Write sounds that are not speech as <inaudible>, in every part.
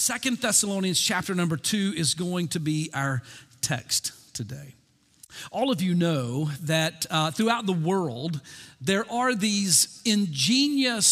Second Thessalonians chapter number 2 is going to be our text today. All of you know that uh, throughout the world, there are these ingenious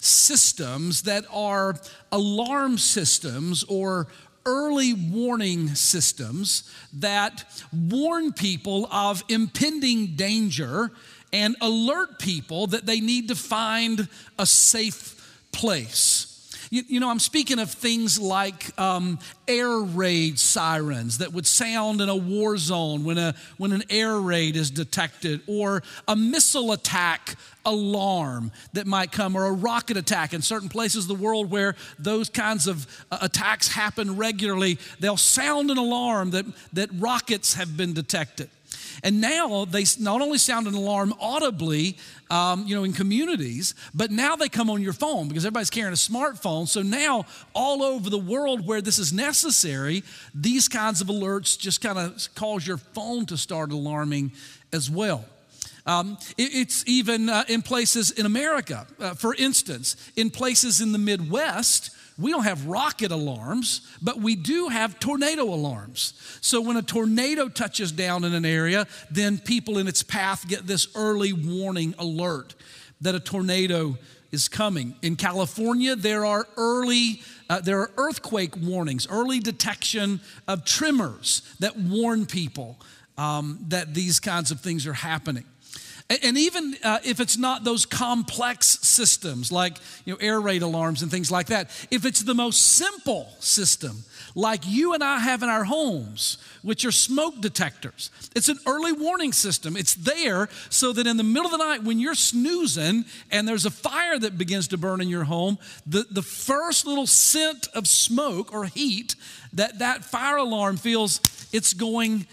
systems that are alarm systems or early warning systems that warn people of impending danger and alert people that they need to find a safe place. You, you, know, I'm speaking of things like um, air raid sirens that would sound in a war zone when, a, when an air raid is detected, or a missile attack alarm that might come, or a rocket attack in certain places of the world where those kinds of uh, attacks happen regularly. They'll sound an alarm that, that rockets have been detected. And now they not only sound an alarm audibly, um, you know, in communities, but now they come on your phone because everybody's carrying a smartphone. So now, all over the world where this is necessary, these kinds of alerts just kind of cause your phone to start alarming as well. Um, it, it's even uh, in places in America. Uh, for instance, in places in the Midwest, we don't have rocket alarms, but we do have tornado alarms. So when a tornado touches down in an area, then people in its path get this early warning alert that a tornado is coming. In California, there are early uh, there are earthquake warnings, early detection of tremors that warn people um, that these kinds of things are happening. And even uh, if it's not those complex systems like you know, air raid alarms and things like that, if it's the most simple system, like you and I have in our homes, which are smoke detectors, it's an early warning system. It's there so that in the middle of the night, when you're snoozing and there's a fire that begins to burn in your home, the, the first little scent of smoke or heat that that fire alarm feels, it's going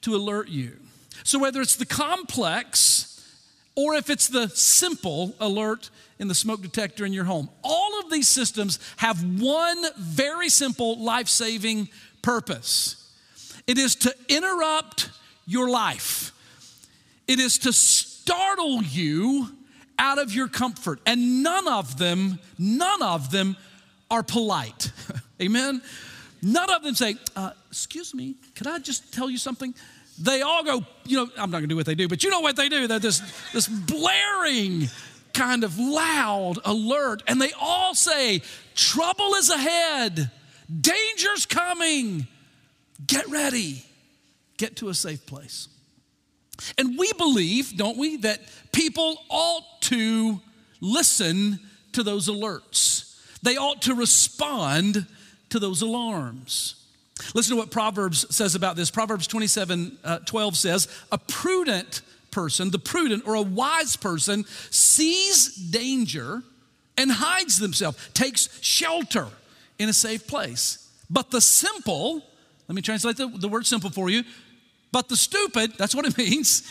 to alert you. So whether it's the complex, or if it's the simple alert in the smoke detector in your home. All of these systems have one very simple life saving purpose it is to interrupt your life, it is to startle you out of your comfort. And none of them, none of them are polite. <laughs> Amen? None of them say, uh, Excuse me, could I just tell you something? They all go, you know, I'm not gonna do what they do, but you know what they do. They're this, this blaring, kind of loud alert, and they all say, Trouble is ahead, danger's coming, get ready, get to a safe place. And we believe, don't we, that people ought to listen to those alerts. They ought to respond to those alarms. Listen to what Proverbs says about this. Proverbs 27 uh, 12 says, A prudent person, the prudent or a wise person, sees danger and hides themselves, takes shelter in a safe place. But the simple, let me translate the, the word simple for you, but the stupid, that's what it <laughs> means.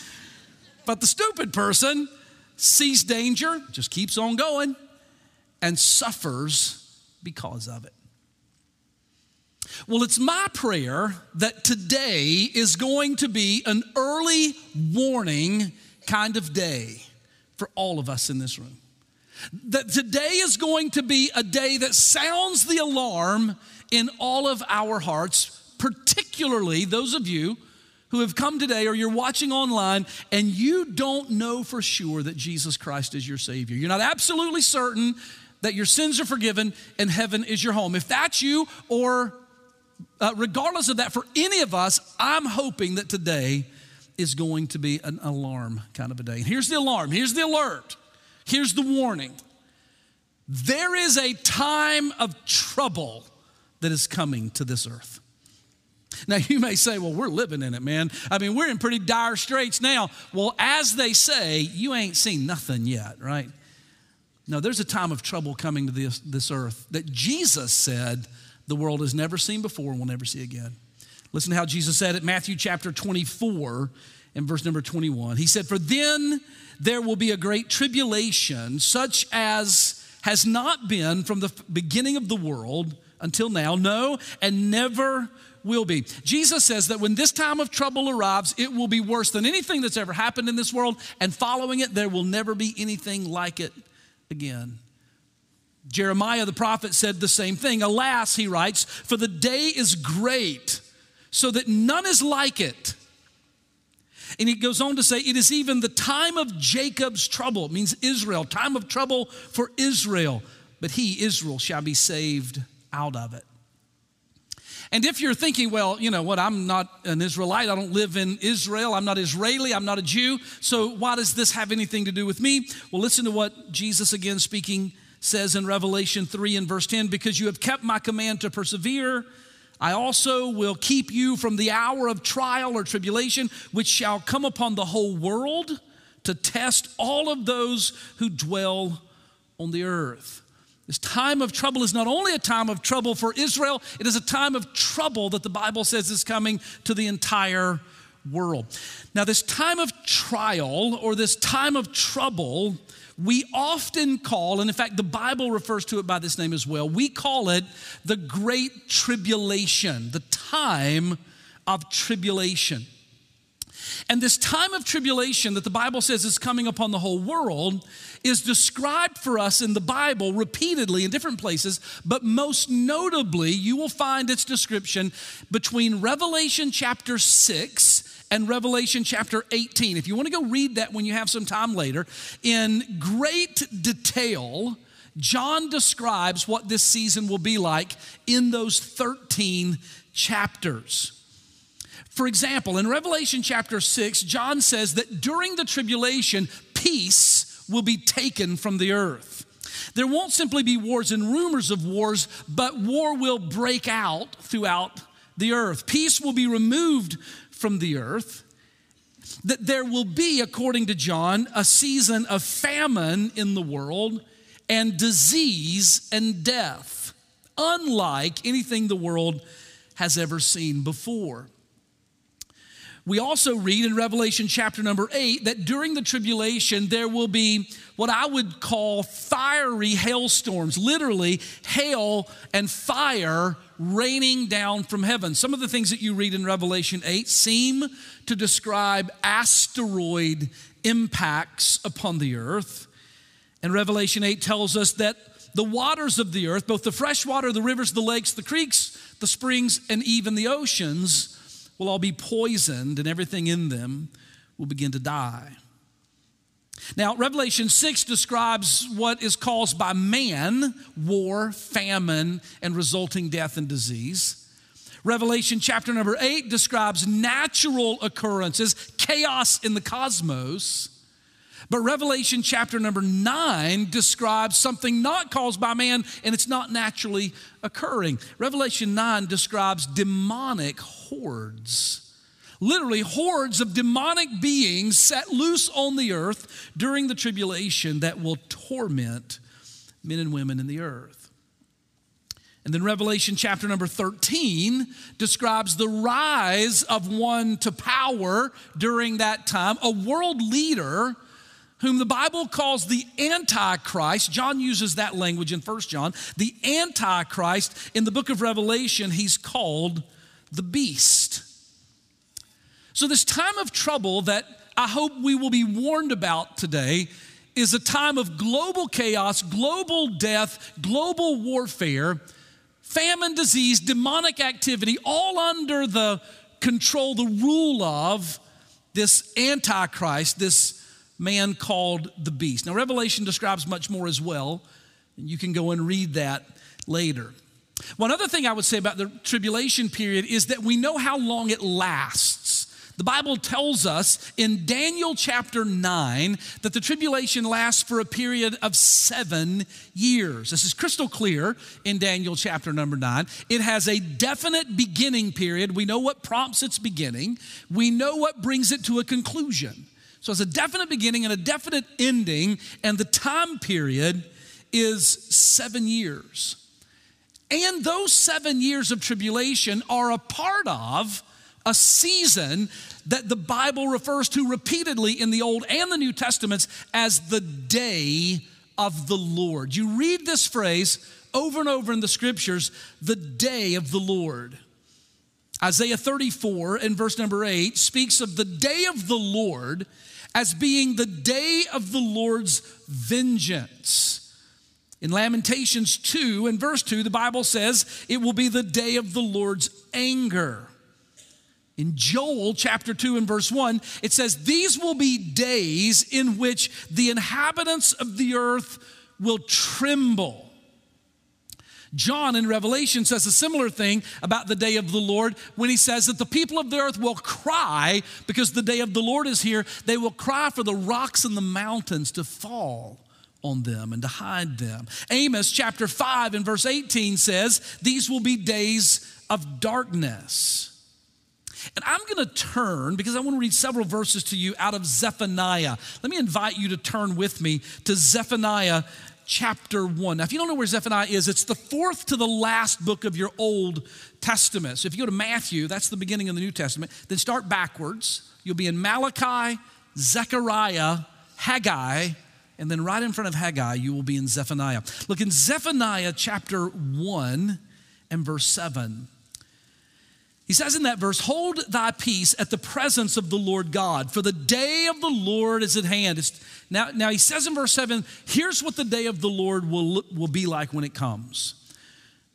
But the stupid person sees danger, just keeps on going, and suffers because of it. Well, it's my prayer that today is going to be an early warning kind of day for all of us in this room. That today is going to be a day that sounds the alarm in all of our hearts, particularly those of you who have come today or you're watching online and you don't know for sure that Jesus Christ is your Savior. You're not absolutely certain that your sins are forgiven and heaven is your home. If that's you, or uh, regardless of that, for any of us, I'm hoping that today is going to be an alarm kind of a day. And here's the alarm, here's the alert, here's the warning. There is a time of trouble that is coming to this earth. Now, you may say, well, we're living in it, man. I mean, we're in pretty dire straits now. Well, as they say, you ain't seen nothing yet, right? No, there's a time of trouble coming to this, this earth that Jesus said the world has never seen before and will never see again. Listen to how Jesus said it, Matthew chapter 24 and verse number 21. He said, For then there will be a great tribulation, such as has not been from the beginning of the world until now, no, and never will be. Jesus says that when this time of trouble arrives, it will be worse than anything that's ever happened in this world, and following it, there will never be anything like it again. Jeremiah the prophet said the same thing. Alas, he writes, for the day is great, so that none is like it. And he goes on to say, It is even the time of Jacob's trouble, it means Israel, time of trouble for Israel. But he, Israel, shall be saved out of it. And if you're thinking, well, you know what, I'm not an Israelite, I don't live in Israel, I'm not Israeli, I'm not a Jew, so why does this have anything to do with me? Well, listen to what Jesus, again speaking, says in Revelation 3 and verse 10 because you have kept my command to persevere. I also will keep you from the hour of trial or tribulation, which shall come upon the whole world to test all of those who dwell on the earth. This time of trouble is not only a time of trouble for Israel, it is a time of trouble that the Bible says is coming to the entire world. Now, this time of trial or this time of trouble we often call, and in fact, the Bible refers to it by this name as well, we call it the Great Tribulation, the time of tribulation. And this time of tribulation that the Bible says is coming upon the whole world is described for us in the Bible repeatedly in different places, but most notably, you will find its description between Revelation chapter 6 and Revelation chapter 18. If you want to go read that when you have some time later, in great detail, John describes what this season will be like in those 13 chapters. For example, in Revelation chapter 6, John says that during the tribulation, peace will be taken from the earth. There won't simply be wars and rumors of wars, but war will break out throughout the earth. Peace will be removed from the earth, that there will be, according to John, a season of famine in the world and disease and death, unlike anything the world has ever seen before. We also read in Revelation chapter number eight that during the tribulation there will be what I would call fiery hailstorms, literally, hail and fire raining down from heaven. Some of the things that you read in Revelation 8 seem to describe asteroid impacts upon the earth. And Revelation 8 tells us that the waters of the earth, both the fresh water, the rivers, the lakes, the creeks, the springs, and even the oceans, will all be poisoned and everything in them will begin to die. Now, Revelation 6 describes what is caused by man war, famine, and resulting death and disease. Revelation chapter number 8 describes natural occurrences, chaos in the cosmos. But Revelation chapter number 9 describes something not caused by man and it's not naturally occurring. Revelation 9 describes demonic hordes literally hordes of demonic beings set loose on the earth during the tribulation that will torment men and women in the earth. And then Revelation chapter number 13 describes the rise of one to power during that time, a world leader whom the Bible calls the Antichrist. John uses that language in First John. The Antichrist in the book of Revelation, he's called the beast. So, this time of trouble that I hope we will be warned about today is a time of global chaos, global death, global warfare, famine, disease, demonic activity, all under the control, the rule of this Antichrist, this man called the beast. Now, Revelation describes much more as well, and you can go and read that later. One other thing I would say about the tribulation period is that we know how long it lasts. The Bible tells us in Daniel chapter 9 that the tribulation lasts for a period of seven years. This is crystal clear in Daniel chapter number 9. It has a definite beginning period. We know what prompts its beginning, we know what brings it to a conclusion. So it's a definite beginning and a definite ending, and the time period is seven years. And those seven years of tribulation are a part of a season that the Bible refers to repeatedly in the Old and the New Testaments as the day of the Lord. You read this phrase over and over in the scriptures the day of the Lord. Isaiah 34 and verse number 8 speaks of the day of the Lord as being the day of the Lord's vengeance. In Lamentations 2 and verse 2, the Bible says it will be the day of the Lord's anger. In Joel chapter 2 and verse 1, it says, These will be days in which the inhabitants of the earth will tremble. John in Revelation says a similar thing about the day of the Lord when he says that the people of the earth will cry because the day of the Lord is here. They will cry for the rocks and the mountains to fall on them and to hide them. Amos chapter 5 and verse 18 says, These will be days of darkness. And I'm going to turn because I want to read several verses to you out of Zephaniah. Let me invite you to turn with me to Zephaniah chapter 1. Now, if you don't know where Zephaniah is, it's the fourth to the last book of your Old Testament. So if you go to Matthew, that's the beginning of the New Testament, then start backwards. You'll be in Malachi, Zechariah, Haggai, and then right in front of Haggai, you will be in Zephaniah. Look in Zephaniah chapter 1 and verse 7. He says in that verse, Hold thy peace at the presence of the Lord God, for the day of the Lord is at hand. It's, now, now he says in verse 7, here's what the day of the Lord will, will be like when it comes.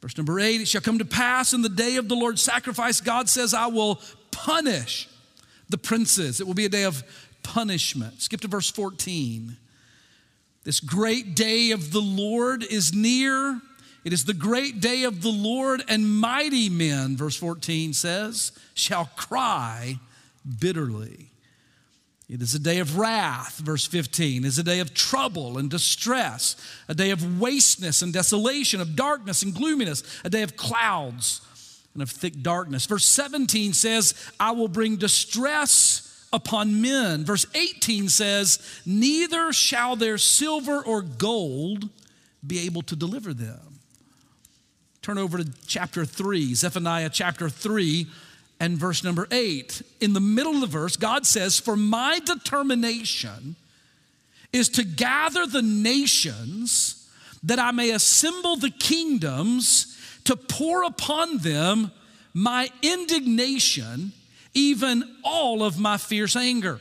Verse number 8, it shall come to pass in the day of the Lord's sacrifice, God says, I will punish the princes. It will be a day of punishment. Skip to verse 14. This great day of the Lord is near. It is the great day of the Lord, and mighty men, verse 14 says, shall cry bitterly. It is a day of wrath, verse 15. It is a day of trouble and distress, a day of wasteness and desolation, of darkness and gloominess, a day of clouds and of thick darkness. Verse 17 says, I will bring distress upon men. Verse 18 says, Neither shall their silver or gold be able to deliver them. Turn over to chapter 3, Zephaniah chapter 3 and verse number 8. In the middle of the verse, God says, For my determination is to gather the nations that I may assemble the kingdoms to pour upon them my indignation, even all of my fierce anger.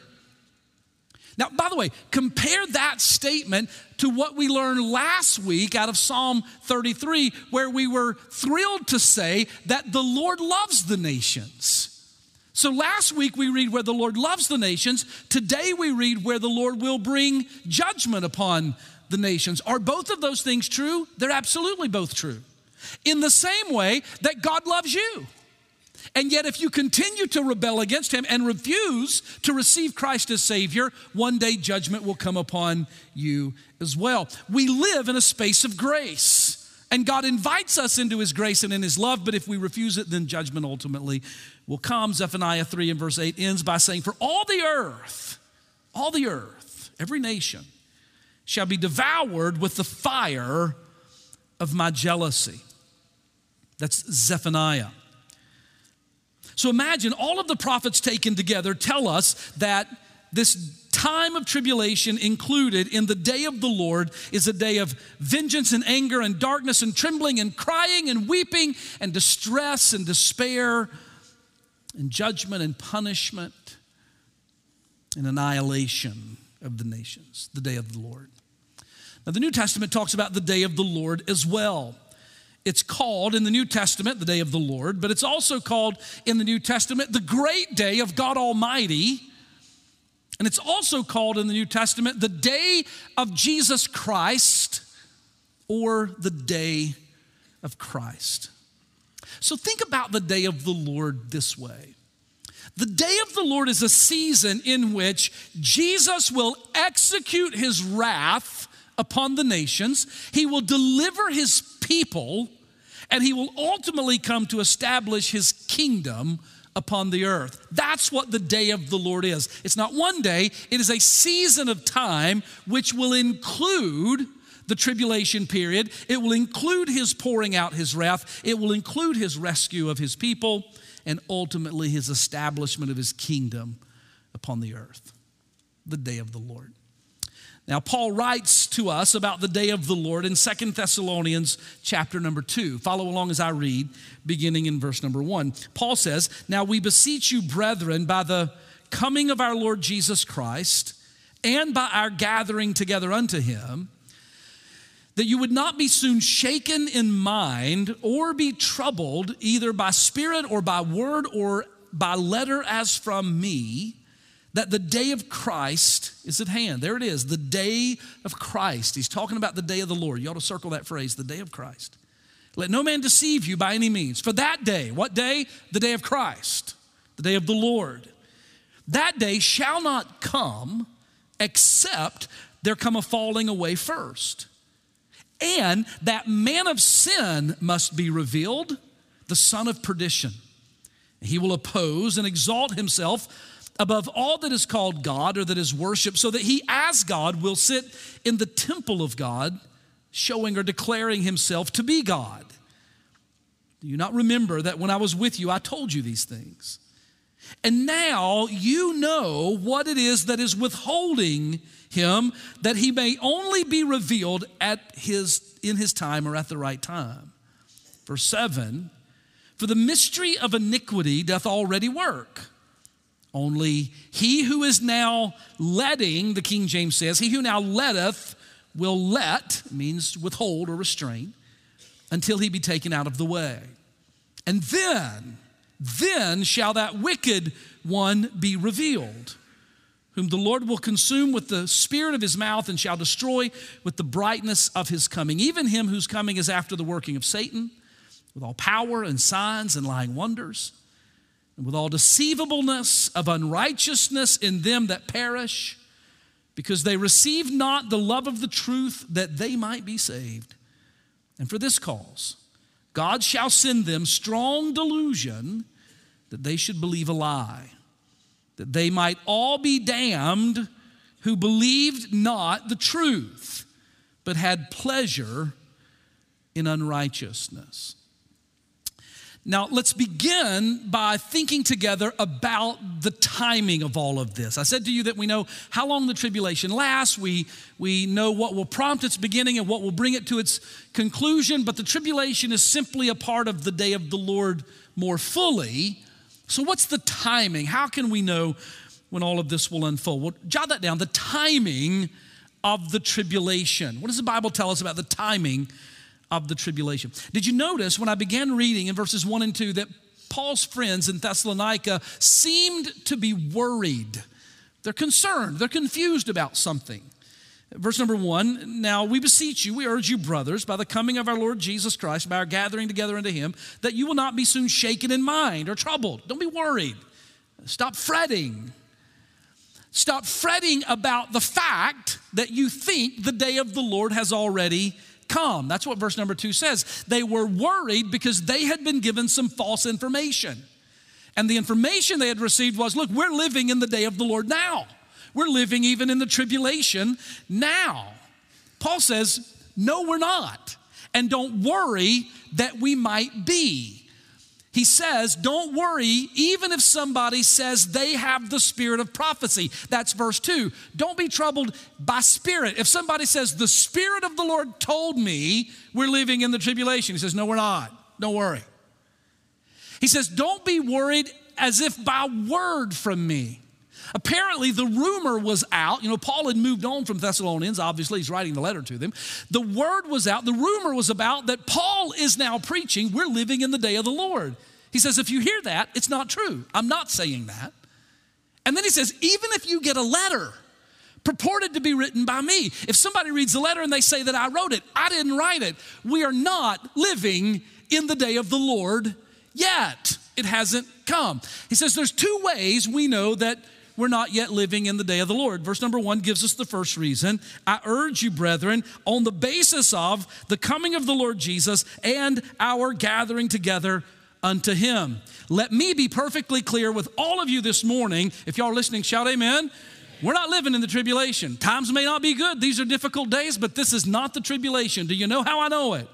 Now, by the way, compare that statement to what we learned last week out of Psalm 33, where we were thrilled to say that the Lord loves the nations. So last week we read where the Lord loves the nations. Today we read where the Lord will bring judgment upon the nations. Are both of those things true? They're absolutely both true. In the same way that God loves you. And yet, if you continue to rebel against him and refuse to receive Christ as Savior, one day judgment will come upon you as well. We live in a space of grace. And God invites us into his grace and in his love, but if we refuse it, then judgment ultimately will come. Zephaniah 3 and verse 8 ends by saying, For all the earth, all the earth, every nation, shall be devoured with the fire of my jealousy. That's Zephaniah. So imagine all of the prophets taken together tell us that this time of tribulation included in the day of the Lord is a day of vengeance and anger and darkness and trembling and crying and weeping and distress and despair and judgment and punishment and annihilation of the nations, the day of the Lord. Now, the New Testament talks about the day of the Lord as well. It's called in the New Testament the day of the Lord, but it's also called in the New Testament the great day of God Almighty. And it's also called in the New Testament the day of Jesus Christ or the day of Christ. So think about the day of the Lord this way. The day of the Lord is a season in which Jesus will execute his wrath upon the nations. He will deliver his people, and he will ultimately come to establish his kingdom upon the earth. That's what the day of the Lord is. It's not one day, it is a season of time which will include the tribulation period. It will include his pouring out his wrath. It will include his rescue of his people and ultimately his establishment of his kingdom upon the earth. The day of the Lord. Now, Paul writes to us about the day of the Lord in Second Thessalonians chapter number 2. Follow along as I read, beginning in verse number 1. Paul says, Now we beseech you, brethren, by the coming of our Lord Jesus Christ and by our gathering together unto him, that you would not be soon shaken in mind or be troubled either by spirit or by word or by letter as from me, that the day of Christ is at hand. There it is, the day of Christ. He's talking about the day of the Lord. You ought to circle that phrase, the day of Christ. Let no man deceive you by any means. For that day, what day? The day of Christ, the day of the Lord. That day shall not come except there come a falling away first. And that man of sin must be revealed, the son of perdition. He will oppose and exalt himself above all that is called God or that is worshiped, so that he, as God, will sit in the temple of God, showing or declaring himself to be God. Do you not remember that when I was with you, I told you these things? And now you know what it is that is withholding him, that he may only be revealed at his, in his time or at the right time. Verse 7 For the mystery of iniquity doth already work. Only he who is now letting, the King James says, he who now letteth will let, means withhold or restrain, until he be taken out of the way. And then, then shall that wicked one be revealed, whom the Lord will consume with the spirit of his mouth and shall destroy with the brightness of his coming, even him whose coming is after the working of Satan, with all power and signs and lying wonders and with all deceivableness of unrighteousness in them that perish, because they receive not the love of the truth that they might be saved. And for this cause, God shall send them strong delusion that they should believe a lie, that they might all be damned who believed not the truth, but had pleasure in unrighteousness. Now, let's begin by thinking together about the timing of all of this. I said to you that we know how long the tribulation lasts, we, we know what will prompt its beginning and what will bring it to its conclusion, but the tribulation is simply a part of the day of the Lord more fully. So, what's the timing? How can we know when all of this will unfold? Well, jot that down the timing of the tribulation. What does the Bible tell us about the timing? Of the tribulation. Did you notice when I began reading in verses 1 and 2 that Paul's friends in Thessalonica seemed to be worried? They're concerned, they're confused about something. Verse number one Now we beseech you, we urge you, brothers, by the coming of our Lord Jesus Christ, by our gathering together unto him, that you will not be soon shaken in mind or troubled. Don't be worried. Stop fretting. Stop fretting about the fact that you think the day of the Lord has already come. That's what verse number two says. They were worried because they had been given some false information. And the information they had received was look, we're living in the day of the Lord now. We're living even in the tribulation now. Paul says, no, we're not. And don't worry that we might be he says, Don't worry, even if somebody says they have the spirit of prophecy. That's verse 2. Don't be troubled by spirit. If somebody says, The Spirit of the Lord told me we're living in the tribulation, he says, No, we're not. Don't worry. He says, Don't be worried as if by word from me. Apparently, the rumor was out. You know, Paul had moved on from Thessalonians. Obviously, he's writing the letter to them. The word was out. The rumor was about that Paul is now preaching, we're living in the day of the Lord. He says, if you hear that, it's not true. I'm not saying that. And then he says, even if you get a letter purported to be written by me, if somebody reads the letter and they say that I wrote it, I didn't write it. We are not living in the day of the Lord yet. It hasn't come. He says there's two ways we know that we're not yet living in the day of the Lord. Verse number one gives us the first reason. I urge you, brethren, on the basis of the coming of the Lord Jesus and our gathering together unto him. Let me be perfectly clear with all of you this morning. If y'all are listening, shout amen. We're not living in the tribulation. Times may not be good. These are difficult days, but this is not the tribulation. Do you know how I know it?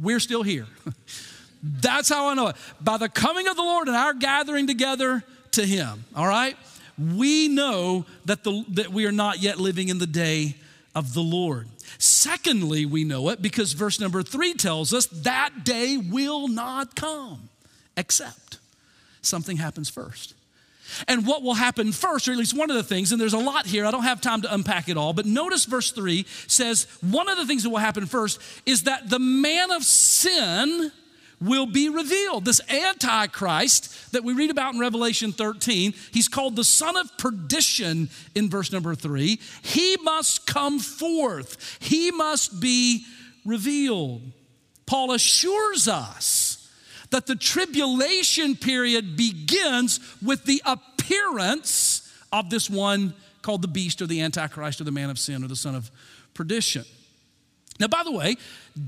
We're still here. <laughs> That's how I know it. By the coming of the Lord and our gathering together to Him, all right? We know that, the, that we are not yet living in the day of the Lord. Secondly, we know it because verse number three tells us that day will not come except something happens first. And what will happen first, or at least one of the things, and there's a lot here, I don't have time to unpack it all, but notice verse 3 says one of the things that will happen first is that the man of sin will be revealed. This Antichrist that we read about in Revelation 13, he's called the son of perdition in verse number 3. He must come forth, he must be revealed. Paul assures us that the tribulation period begins with the appearance of this one called the beast or the Antichrist or the man of sin or the son of perdition. Now, by the way,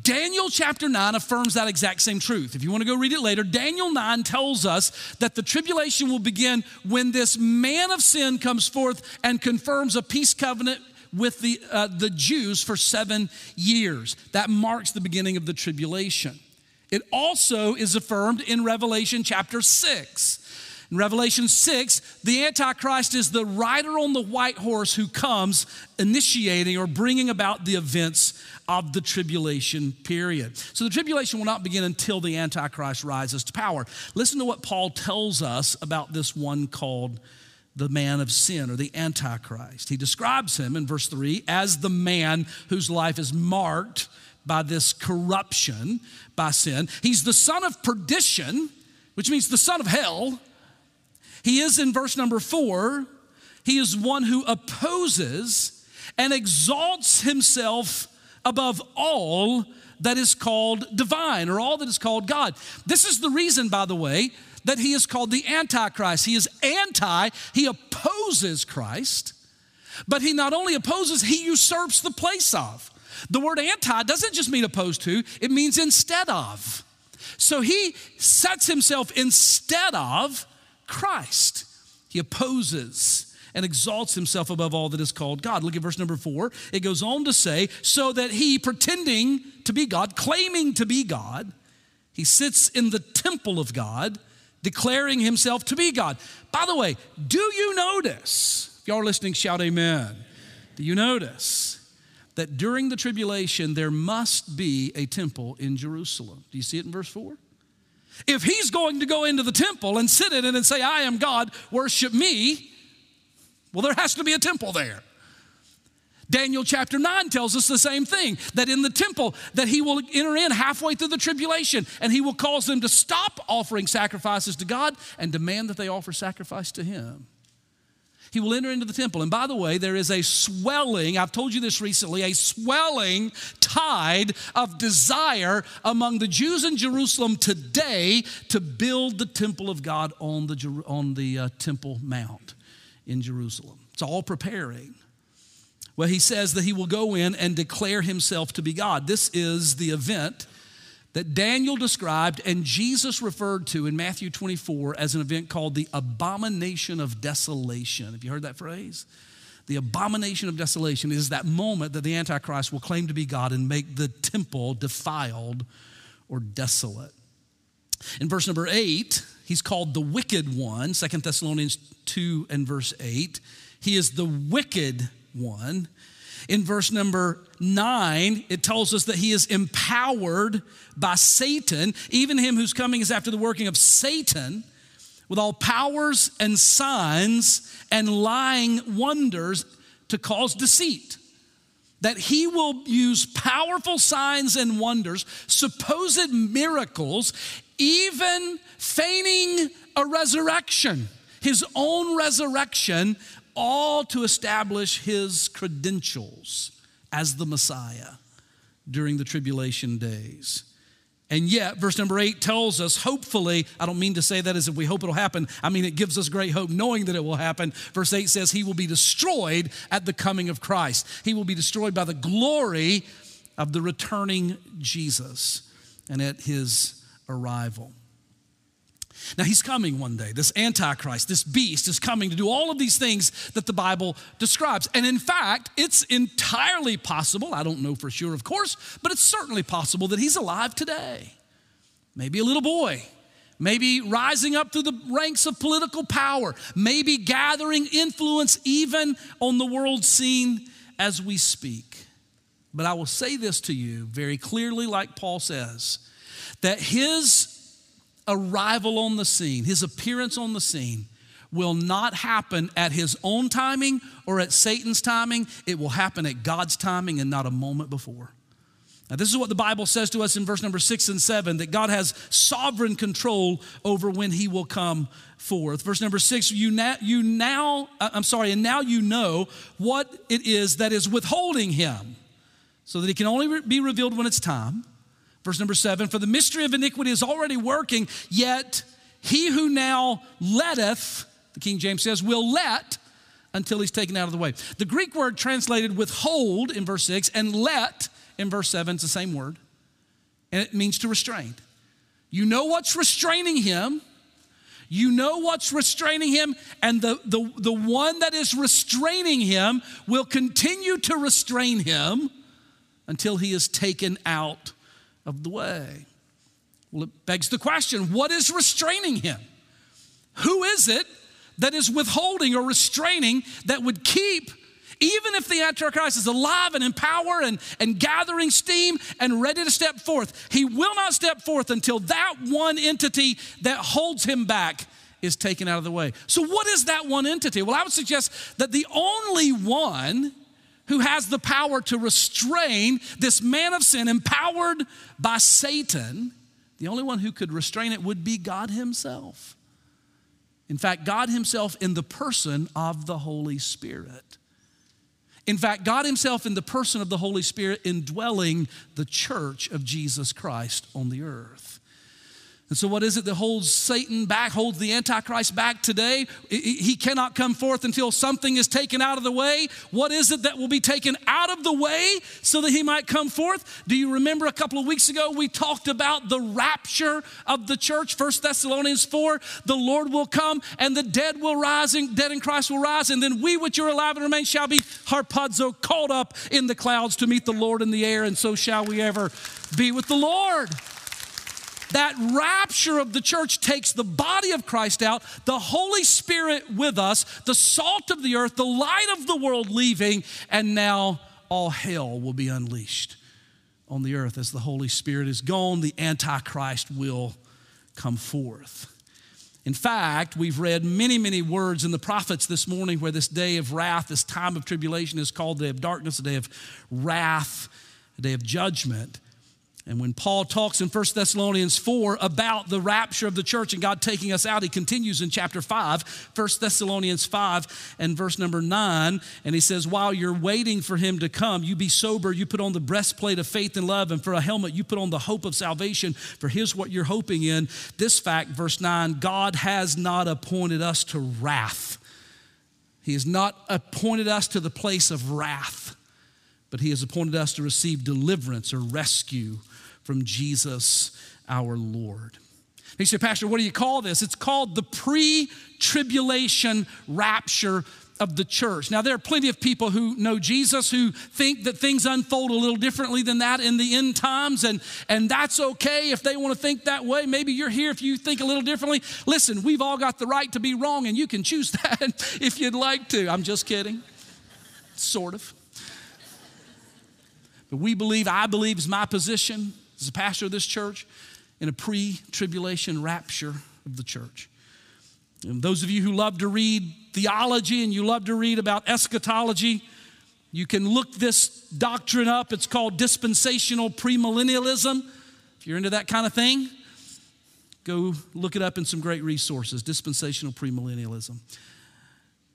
Daniel chapter 9 affirms that exact same truth. If you want to go read it later, Daniel 9 tells us that the tribulation will begin when this man of sin comes forth and confirms a peace covenant with the, uh, the Jews for seven years. That marks the beginning of the tribulation. It also is affirmed in Revelation chapter 6. In Revelation 6, the Antichrist is the rider on the white horse who comes initiating or bringing about the events of the tribulation period. So the tribulation will not begin until the Antichrist rises to power. Listen to what Paul tells us about this one called the man of sin or the Antichrist. He describes him in verse 3 as the man whose life is marked by this corruption, by sin. He's the son of perdition, which means the son of hell. He is in verse number four, he is one who opposes and exalts himself above all that is called divine or all that is called God. This is the reason, by the way, that he is called the Antichrist. He is anti, he opposes Christ, but he not only opposes, he usurps the place of. The word anti doesn't just mean opposed to, it means instead of. So he sets himself instead of Christ. He opposes and exalts himself above all that is called God. Look at verse number four. It goes on to say, so that he, pretending to be God, claiming to be God, he sits in the temple of God, declaring himself to be God. By the way, do you notice? If y'all are listening, shout amen. Do you notice that during the tribulation there must be a temple in Jerusalem? Do you see it in verse 4? If he's going to go into the temple and sit in it and say, I am God, worship me, well, there has to be a temple there. Daniel chapter 9 tells us the same thing that in the temple that he will enter in halfway through the tribulation and he will cause them to stop offering sacrifices to God and demand that they offer sacrifice to him. He will enter into the temple. And by the way, there is a swelling, I've told you this recently, a swelling tide of desire among the Jews in Jerusalem today to build the temple of God on the, on the uh, Temple Mount in Jerusalem. It's all preparing. Well, he says that he will go in and declare himself to be God. This is the event that Daniel described and Jesus referred to in Matthew 24 as an event called the abomination of desolation. Have you heard that phrase? The abomination of desolation is that moment that the Antichrist will claim to be God and make the temple defiled or desolate. In verse number eight, he's called the wicked one. Second Thessalonians 2 and verse 8. He is the wicked one. In verse number nine, it tells us that he is empowered by Satan, even him whose coming is after the working of Satan, with all powers and signs and lying wonders to cause deceit. That he will use powerful signs and wonders, supposed miracles, even feigning a resurrection, his own resurrection all to establish his credentials as the Messiah during the tribulation days. And yet, verse number eight tells us, hopefully, I don't mean to say that as if we hope it'll happen. I mean, it gives us great hope knowing that it will happen. Verse eight says, He will be destroyed at the coming of Christ. He will be destroyed by the glory of the returning Jesus and at his arrival. Now, he's coming one day. This Antichrist, this beast, is coming to do all of these things that the Bible describes. And in fact, it's entirely possible, I don't know for sure, of course, but it's certainly possible that he's alive today. Maybe a little boy, maybe rising up through the ranks of political power, maybe gathering influence even on the world scene as we speak. But I will say this to you very clearly, like Paul says, that his arrival on the scene, his appearance on the scene, will not happen at his own timing or at Satan's timing. It will happen at God's timing and not a moment before. Now, this is what the Bible says to us in verse number six and seven that God has sovereign control over when he will come forth. Verse number six, you now, you now, uh, I'm sorry, and now you know what it is that is withholding him, so that he can only be revealed when it's time. Verse number seven, for the mystery of iniquity is already working, yet he who now letteth, the King James says, will let until he's taken out of the way. The Greek word translated withhold in verse six and let in verse 7, is the same word, and it means to restrain. You know what's restraining him. You know what's restraining him, and the, the, the one that is restraining him will continue to restrain him until he is taken out of the way. Well, it begs the question what is restraining him? Who is it that is withholding or restraining that would keep even if the Antichrist is alive and in power and, and gathering steam and ready to step forth, he will not step forth until that one entity that holds him back is taken out of the way. So, what is that one entity? Well, I would suggest that the only one who has the power to restrain this man of sin, empowered by Satan, the only one who could restrain it would be God Himself. In fact, God Himself in the person of the Holy Spirit. In fact, God Himself, in the person of the Holy Spirit, indwelling the church of Jesus Christ on the earth. And so, what is it that holds Satan back, holds the Antichrist back today? He cannot come forth until something is taken out of the way. What is it that will be taken out of the way so that he might come forth? Do you remember a couple of weeks ago we talked about the rapture of the church? First Thessalonians 4 the Lord will come and the dead will rise, and dead in Christ will rise, and then we which are alive and remain shall be harpazo called up in the clouds to meet the Lord in the air, and so shall we ever be with the Lord. That rapture of the church takes the body of Christ out, the Holy Spirit with us, the salt of the earth, the light of the world leaving, and now all hell will be unleashed on the earth. As the Holy Spirit is gone, the Antichrist will come forth. In fact, we've read many, many words in the prophets this morning where this day of wrath, this time of tribulation is called the day of darkness, a day of wrath, a day of judgment. And when Paul talks in 1 Thessalonians 4 about the rapture of the church and God taking us out, he continues in chapter 5, 1 Thessalonians 5 and verse number 9. And he says, While you're waiting for him to come, you be sober, you put on the breastplate of faith and love, and for a helmet, you put on the hope of salvation. For here's what you're hoping in. This fact, verse 9 God has not appointed us to wrath, He has not appointed us to the place of wrath, but He has appointed us to receive deliverance or rescue from Jesus our Lord. He said, Pastor, what do you call this? It's called the pre tribulation rapture of the church. Now, there are plenty of people who know Jesus who think that things unfold a little differently than that in the end times, and, and that's okay if they want to think that way. Maybe you're here if you think a little differently. Listen, we've all got the right to be wrong, and you can choose <laughs> that if you'd like to. I'm just kidding. Sort of. But we believe, I believe, is my position as a pastor of this church, in a pre tribulation rapture of the church. And those of you who love to read theology and you love to read about eschatology, you can look this doctrine up. It's called dispensational premillennialism. If you're into that kind of thing, go look it up in some great resources dispensational premillennialism.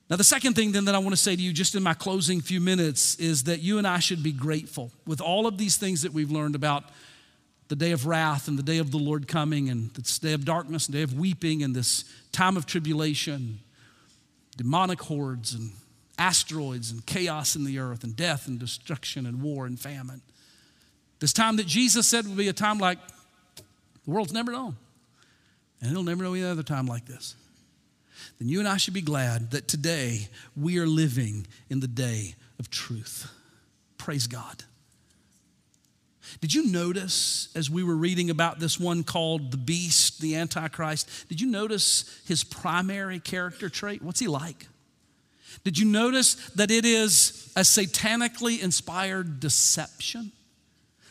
Now, the second thing then that I want to say to you just in my closing few minutes is that you and I should be grateful with all of these things that we've learned about the day of wrath and the day of the Lord coming and this day of darkness and day of weeping and this time of tribulation, demonic hordes and asteroids and chaos in the earth and death and destruction and war and famine. This time that Jesus said would be a time like the world's never known. And it'll never know any other time like this. Then you and I should be glad that today we are living in the day of truth. Praise God. Did you notice as we were reading about this one called the beast, the Antichrist, did you notice his primary character trait? What's he like? Did you notice that it is a satanically inspired deception?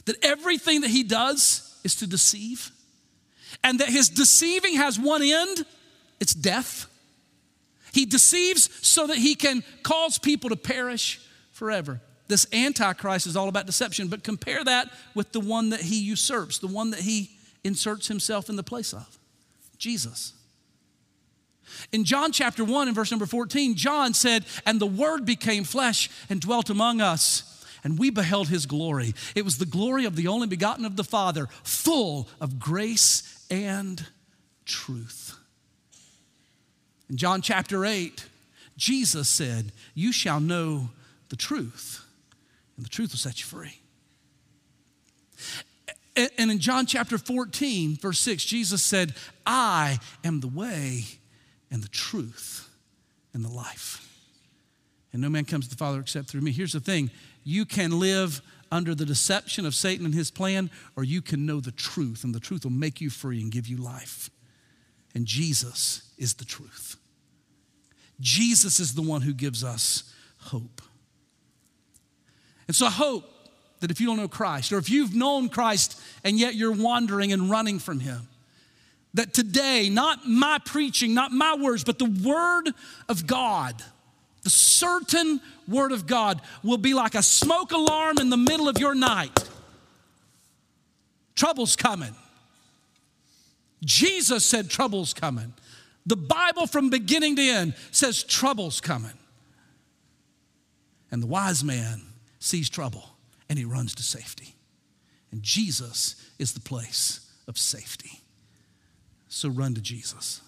That everything that he does is to deceive? And that his deceiving has one end it's death. He deceives so that he can cause people to perish forever. This Antichrist is all about deception, but compare that with the one that he usurps, the one that he inserts himself in the place of Jesus. In John chapter 1 and verse number 14, John said, And the Word became flesh and dwelt among us, and we beheld his glory. It was the glory of the only begotten of the Father, full of grace and truth. In John chapter 8, Jesus said, You shall know the truth, and the truth will set you free. And in John chapter 14, verse 6, Jesus said, I am the way and the truth and the life. And no man comes to the Father except through me. Here's the thing you can live under the deception of Satan and his plan, or you can know the truth, and the truth will make you free and give you life. And Jesus is the truth. Jesus is the one who gives us hope. And so I hope that if you don't know Christ, or if you've known Christ and yet you're wandering and running from him, that today, not my preaching, not my words, but the Word of God, the certain Word of God, will be like a smoke alarm in the middle of your night. Trouble's coming. Jesus said, Trouble's coming. The Bible from beginning to end says, Trouble's coming. And the wise man sees trouble and he runs to safety. And Jesus is the place of safety. So run to Jesus.